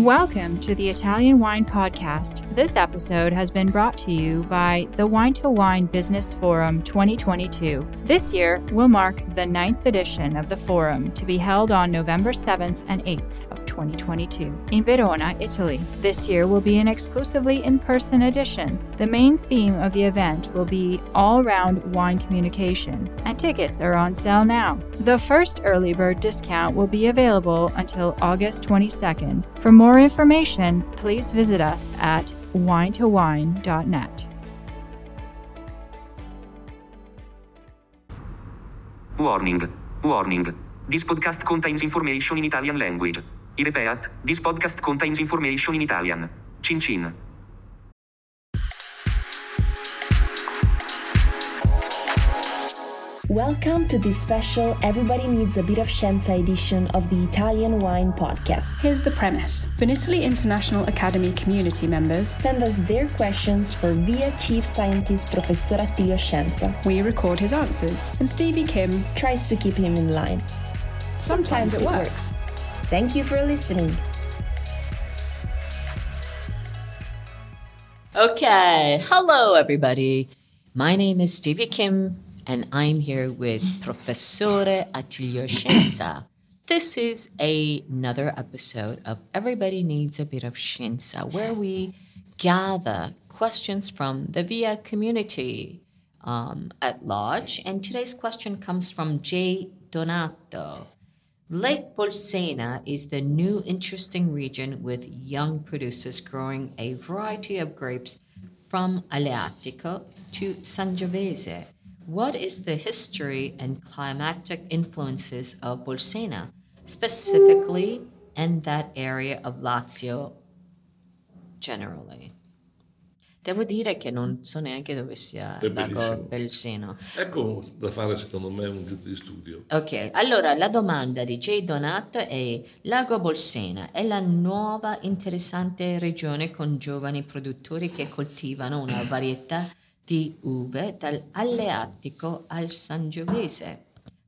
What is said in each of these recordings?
Welcome to the Italian Wine Podcast. This episode has been brought to you by the Wine to Wine Business Forum 2022. This year will mark the ninth edition of the forum to be held on November 7th and 8th of 2022 in Verona, Italy. This year will be an exclusively in person edition. The main theme of the event will be all round wine communication, and tickets are on sale now. The first early bird discount will be available until August 22nd. For more information, please visit us at winetowine.net. Warning. Warning. This podcast contains information in Italian language. I repeat, this podcast contains information in Italian. Cin cin. Welcome to this special Everybody Needs a Bit of Scienza edition of the Italian Wine Podcast. Here's the premise Vinitaly International Academy community members Send us their questions for VIA Chief Scientist Professor Attilio Scienza. we record his answers, and Stevie Kim. Tries to keep him in line. Sometimes it works. Thank you for listening. Okay, hello everybody. My name is Stevie Kim, and I'm here with Professore Attilio Scienza. This is a- another episode of Everybody Needs a Bit of Scienza, where we gather questions from the VIA community um, at large. And today's question comes from Jay Donato. Lake Bolsena is the new interesting region with young producers growing a variety of grapes from Aleatico to Sangiovese. What is the history and climatic influences of Bolsena, specifically in that area of Lazio generally? Devo dire che non so neanche dove sia È il lago bellissimo. Bolseno. Ecco da fare secondo me un di studio. Ok, allora la domanda di J. Donat è Lago Bolsena è la nuova interessante regione con giovani produttori che coltivano una varietà di uve dall'Aleatico al Sangiovese.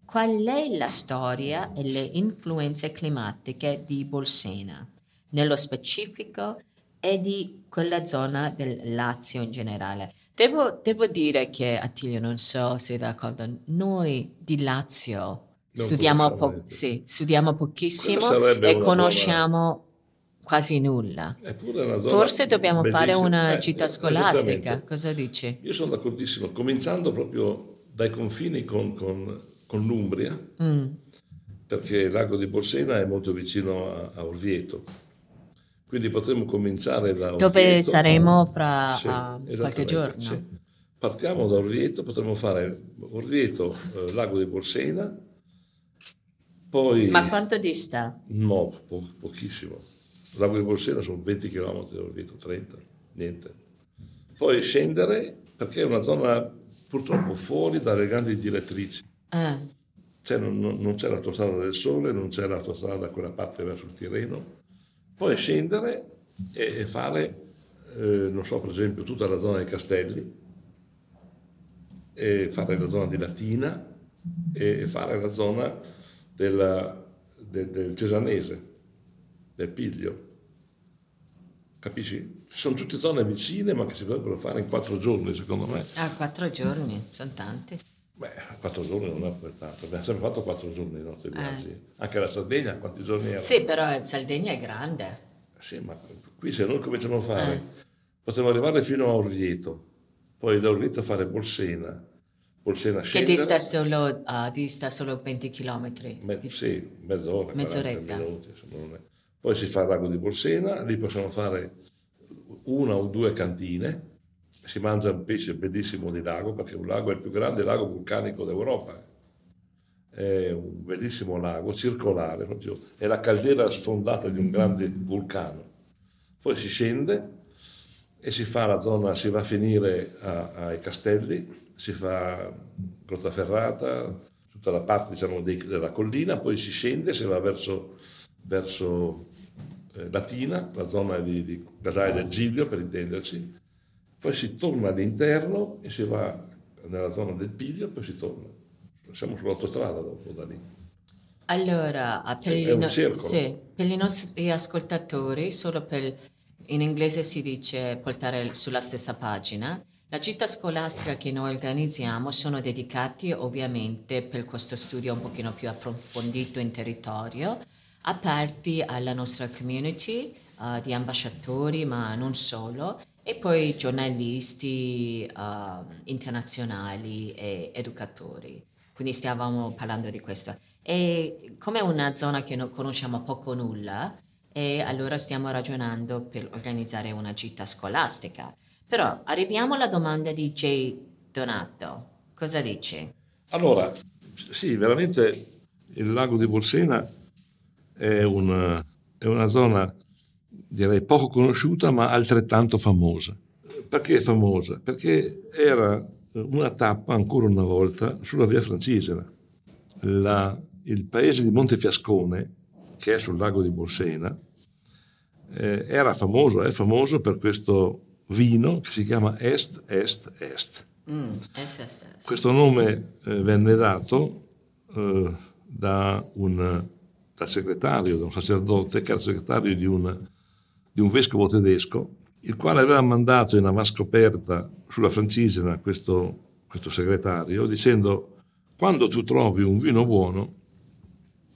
Qual è la storia e le influenze climatiche di Bolsena, nello specifico e di quella zona del Lazio in generale? Devo, devo dire che, Attilio, non so se è d'accordo, noi di Lazio studiamo, po- sì, studiamo pochissimo e conosciamo quasi nulla. Forse dobbiamo fare bellissima. una Eh, gita eh, scolastica, cosa dici? Io sono d'accordissimo, cominciando proprio dai confini con, con- con l'Umbria, Mm. perché il lago di Bolsena è molto vicino a, a Orvieto. Quindi potremmo cominciare da Orvieto. Dove saremo fra Sì, ah, qualche giorno? sì. Partiamo da Orvieto, potremmo fare Orvieto, eh, lago di Bolsena, poi... Ma quanto dista? No, po- pochissimo. Lago di Bolsena sono 20 km da Orvieto, 30, niente. Poi scendere perché è una zona purtroppo fuori dalle grandi direttrici. Ah, Cioè, non, non- non c'è l'autostrada del Sole, non c'è l'autostrada da quella parte verso il Tirreno. Poi scendere e, e fare, eh, non so, per esempio, tutta la zona dei castelli, e fare la zona di Latina e fare la zona della- del- del Cesanese, del Piglio. Capisci? Sono tutte zone vicine ma che si potrebbero fare in quattro giorni, secondo me. ah, quattro giorni, sono tanti. Beh, quattro giorni non è per tanto, abbiamo sempre fatto quattro giorni i nostri Eh. viaggi. Anche la Sardegna, quanti giorni era? Sì, però Sardegna è grande. Sì, ma qui se noi cominciamo a fare, Eh. potremmo arrivare fino a Orvieto, poi da Orvieto fare Bolsena, Bolsena Che scendere, dista solo, ah, dista solo 20 km. me- sì, mezz'ora, 40 Mezz'oretta. minuti, insomma. Poi si fa il lago di Bolsena, lì possiamo fare una o due cantine, si mangia un pesce bellissimo di lago, perché un lago è il più grande lago vulcanico d'Europa. È un bellissimo lago circolare, proprio, è la caldera sfondata di un grande vulcano. Poi si scende e si fa la zona, si va a finire a- ai castelli, si fa Grottaferrata, tutta la parte diciamo, dei- della collina, poi si scende, si va verso, verso eh, Latina, la zona di, di Casale del Giglio per intenderci, poi si torna all'interno e si va nella zona del Piglio, poi si torna. Siamo sull'autostrada dopo da lì. Allora, per, i no- sì, per i nostri ascoltatori, solo per, in inglese si dice portare sulla stessa pagina, la gita scolastica che noi organizziamo sono dedicati ovviamente per questo studio un pochino più approfondito in territorio, aperti alla nostra community eh, di ambasciatori, ma non solo, e poi giornalisti eh, internazionali e educatori. Quindi stavamo parlando di questo. E come è una zona che non conosciamo poco o nulla, e allora stiamo ragionando per organizzare una gita scolastica. Però arriviamo alla domanda di Jay Donato. Cosa dici? Allora, sì, veramente il lago di Bolsena è una, è una zona, direi, poco conosciuta ma altrettanto famosa. Perché è famosa? Perché era una tappa, ancora una volta, sulla via Francigena. La- il paese di Montefiascone, che è sul lago di Bolsena, eh, era famoso, è famoso per questo vino che si chiama Est, Est, Est. Mm, SSS. Questo nome eh, venne dato eh, da un, dal segretario, da un sacerdote che era segretario di un, di un vescovo tedesco, il quale aveva mandato in avascoperta sulla Francigena questo, questo segretario dicendo quando tu trovi un vino buono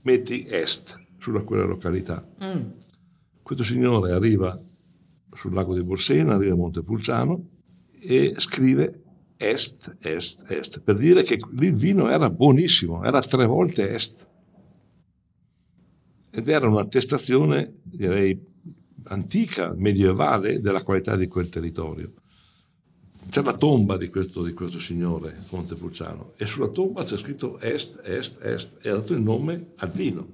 metti est sulla quella località. Mm, Questo signore arriva sul lago di Bolsena, arriva a Montepulciano e scrive est, est, est, per dire che lì il vino era buonissimo, era tre volte est. Ed era un'attestazione, direi, antica, medievale, della qualità di quel territorio. C'è la tomba di questo, di questo signore, Montepulciano, e sulla tomba c'è scritto est, est, est, e ha dato il nome al vino.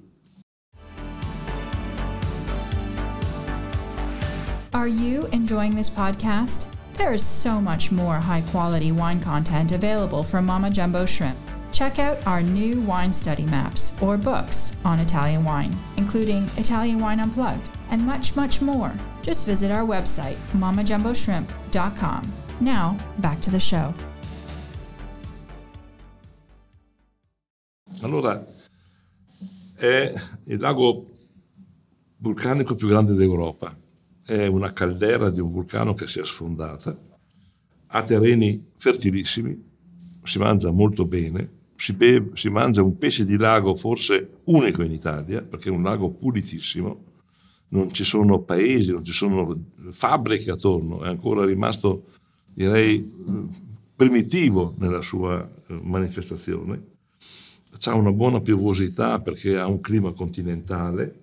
Are you enjoying this podcast? There is so much more high quality wine content available from Mama Jumbo Shrimp. Check out our new wine study maps or books on Italian wine, including Italian Wine Unplugged and much, much more. Just visit our website, mamajumboshrimp.com. Now, back to the show. Allora, è il lago vulcanico più grande d'Europa. È una caldera di un vulcano che si è sfondata, ha terreni fertilissimi, si mangia molto bene, si, beve- si mangia un pesce di lago forse unico in Italia, perché è un lago pulitissimo, non ci sono paesi, non ci sono fabbriche attorno, è ancora rimasto, direi, primitivo nella sua eh, manifestazione. Ha una buona piovosità perché ha un clima continentale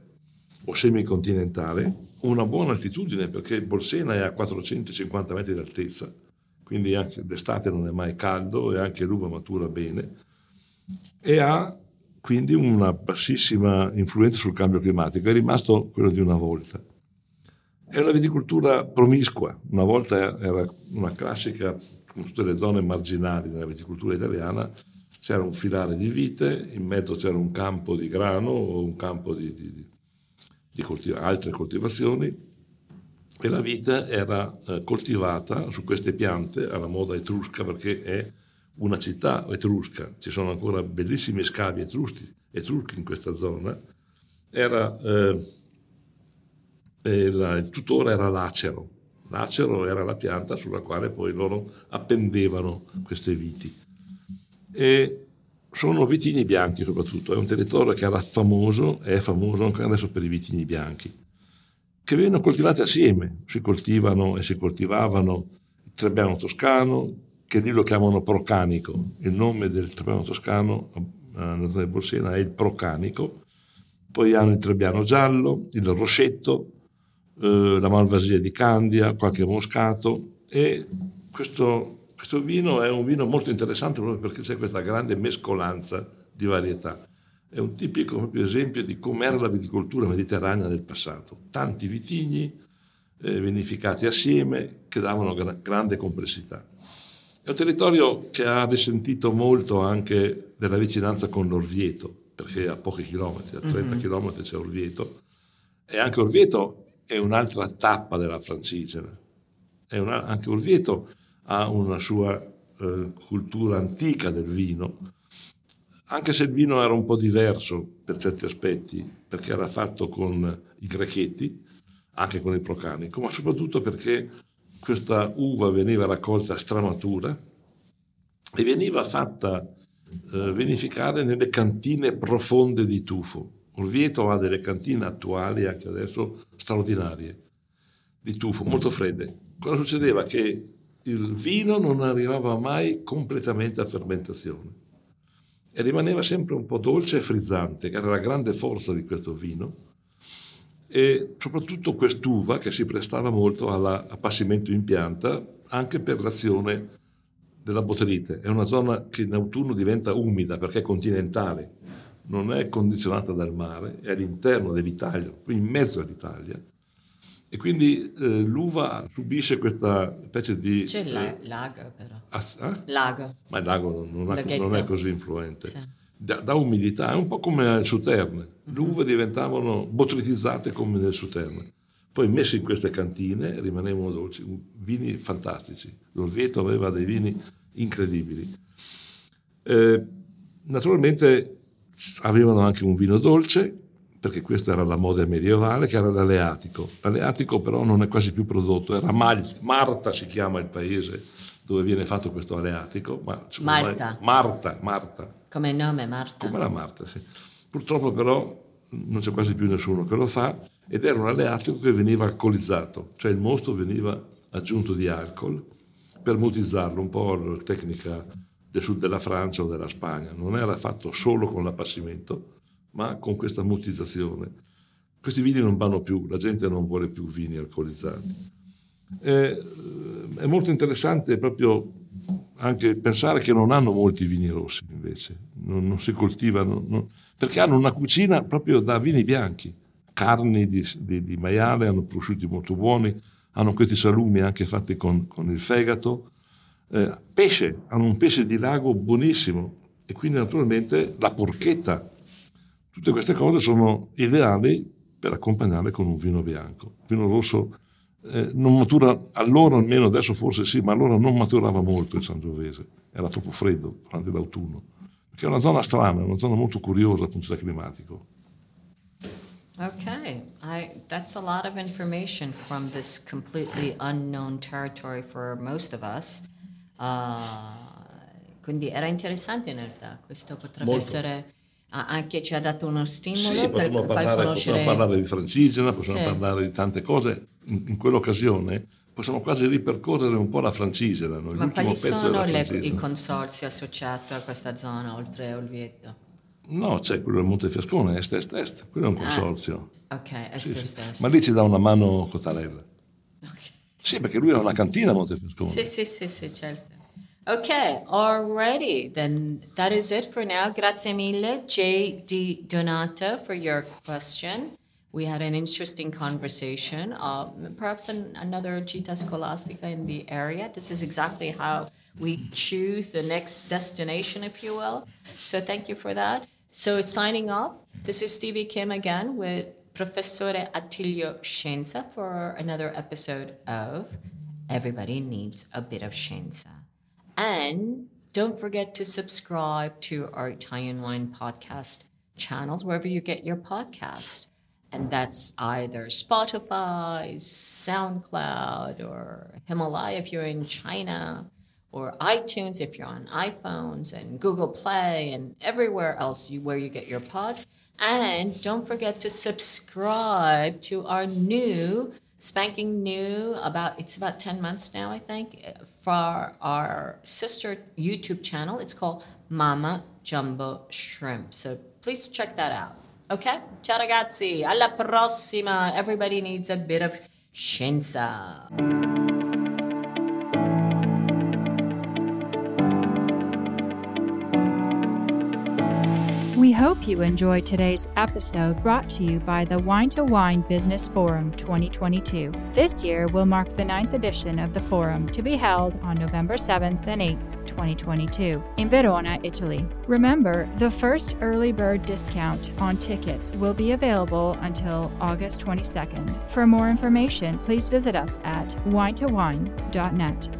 o semicontinentale, una buona altitudine perché Bolsena è a 450 metri d'altezza, quindi anche d'estate non è mai caldo e anche l'uva matura bene, e ha quindi una bassissima influenza sul cambio climatico, è rimasto quello di una volta. È una viticoltura promiscua, una volta era una classica, come tutte le zone marginali nella viticoltura italiana, c'era un filare di vite, in mezzo c'era un campo di grano o un campo di, di- di- di coltiva- altre coltivazioni e la vite era eh, coltivata su queste piante alla moda etrusca perché è una città etrusca, ci sono ancora bellissimi scavi etruschi, etruschi in questa zona, era, eh, e la- il tutore era l'acero, l'acero era la pianta sulla quale poi loro appendevano queste viti. E sono vitigni bianchi soprattutto, è un territorio che era famoso, è famoso ancora adesso per i vitigni bianchi, che vengono coltivati assieme, si coltivano e si coltivavano il Trebbiano toscano, che lì lo chiamano procanico, il nome del Trebbiano toscano eh, Bolsena è il procanico, poi hanno il Trebbiano giallo, il Rossetto, eh, la Malvasia di Candia, qualche moscato e questo, questo vino è un vino molto interessante proprio perché c'è questa grande mescolanza di varietà. È un tipico esempio di com'era la viticoltura mediterranea del passato. Tanti vitigni eh, vinificati assieme che davano gra- grande complessità. È un territorio che ha risentito molto anche della vicinanza con l'Orvieto, perché a pochi chilometri, a 30 chilometri c'è Orvieto, e anche Orvieto è un'altra tappa della Francigena. Una- anche Orvieto ha una sua eh, cultura antica del vino, anche se il vino era un po' diverso per certi aspetti, perché era fatto con i grechetti, anche con il procanico, ma soprattutto perché questa uva veniva raccolta a stramatura e veniva fatta eh, vinificare nelle cantine profonde di tufo. Orvieto ha delle cantine attuali, anche adesso, straordinarie, di tufo, molto fredde. Cosa succedeva? Che il vino non arrivava mai completamente a fermentazione e rimaneva sempre un po' dolce e frizzante, che era la grande forza di questo vino, e soprattutto quest'uva che si prestava molto all'appassimento in pianta anche per l'azione della botryite. È una zona che in autunno diventa umida perché è continentale, non è condizionata dal mare, è all'interno dell'Italia, in mezzo all'Italia. E quindi eh, l'uva subisce questa specie di... C'è eh, lago però. Ass- eh? Lago. Ma il lago non, è, non è, così influente. Sì. Da, da, umidità, è un po' come il Suterne. Le uve diventavano botritizzate come nel Suterne. Poi messe in queste cantine rimanevano dolci, vini fantastici. L'Orvieto aveva dei vini incredibili. Eh, naturalmente avevano anche un vino dolce, perché questa era la moda medievale, che era l'Aleatico. L'Aleatico però non è quasi più prodotto, era Mal- Marta si chiama il paese dove viene fatto questo Aleatico. Ma, Malta. Marta, Marta. Come nome Marta? Come la Marta, sì. Purtroppo però non c'è quasi più nessuno che lo fa ed era un Aleatico che veniva alcolizzato, cioè il mosto veniva aggiunto di alcol per mutizzarlo, un po' la tecnica del sud della Francia o della Spagna. Non era fatto solo con l'appassimento, ma con questa mutizzazione. Questi vini non vanno più, la gente non vuole più vini alcolizzati. È, è molto interessante proprio anche pensare che non hanno molti vini rossi invece, non, non si coltivano, non, perché hanno una cucina proprio da vini bianchi, carni di, di, di maiale, hanno prosciutti molto buoni, hanno questi salumi anche fatti con, con il fegato, eh, pesce, hanno un pesce di lago buonissimo e quindi naturalmente la porchetta. Tutte queste cose sono ideali per accompagnarle con un vino bianco. Il vino rosso eh, non matura, allora almeno, adesso forse sì, ma allora non maturava molto il Sangiovese, era troppo freddo durante l'autunno, perché è una zona strana, una zona molto curiosa dal punto di vista climatico. Okay, I, that's a lot of information from this completely unknown territory for most of us. Uh, quindi era interessante in realtà, questo potrebbe Molto. essere anche ci ha dato uno stimolo Sì, per far parlare, conoscere possiamo parlare di francigena, possiamo Sì. parlare di tante cose. In, in quell'occasione possiamo quasi ripercorrere un po' la francigena, no? Ma quali sono le- i consorzi associati a questa zona oltre a Olvietto? No, c'è quello del Montefiascone, est, est, est, quello è un consorzio. Ok, est, Sì, est, est. Ma lì ci dà una mano Cotarella. Ok. Sì, perché lui ha una cantina a Montefiascone. Sì, sì, sì, sì, certo. Ok, alrighty, then that is it for now. Grazie mille, J.D. Donato, for your question. We had an interesting conversation. Uh, perhaps an, another gita scolastica in the area. This is exactly how we choose the next destination, if you will. So thank you for that. So signing off, this is Stevie Kim again with Professore Attilio Scienza for another episode of Everybody Needs a Bit of Scienza. And don't forget to subscribe to our Italian Wine Podcast channels wherever you get your podcasts. And that's either Spotify, SoundCloud, or Himalaya if you're in China, or iTunes if you're on iPhones, and Google Play, and everywhere else you, where you get your pods. And don't forget to subscribe to our new, spanking new, about it's about 10 months now, I think, for our sister YouTube channel. It's called Mama Jumbo Shrimp. So please check that out. Okay? Ciao ragazzi, alla prossima. Everybody needs a bit of scienza. Hope you enjoyed today's episode brought to you by the Wine to Wine Business Forum 2022. This year will mark the ninth edition of the forum to be held on November 7th and 8th, 2022, in Verona, Italy. Remember, the first early bird discount on tickets will be available until August 22nd. For more information, please visit us at winetowine.net.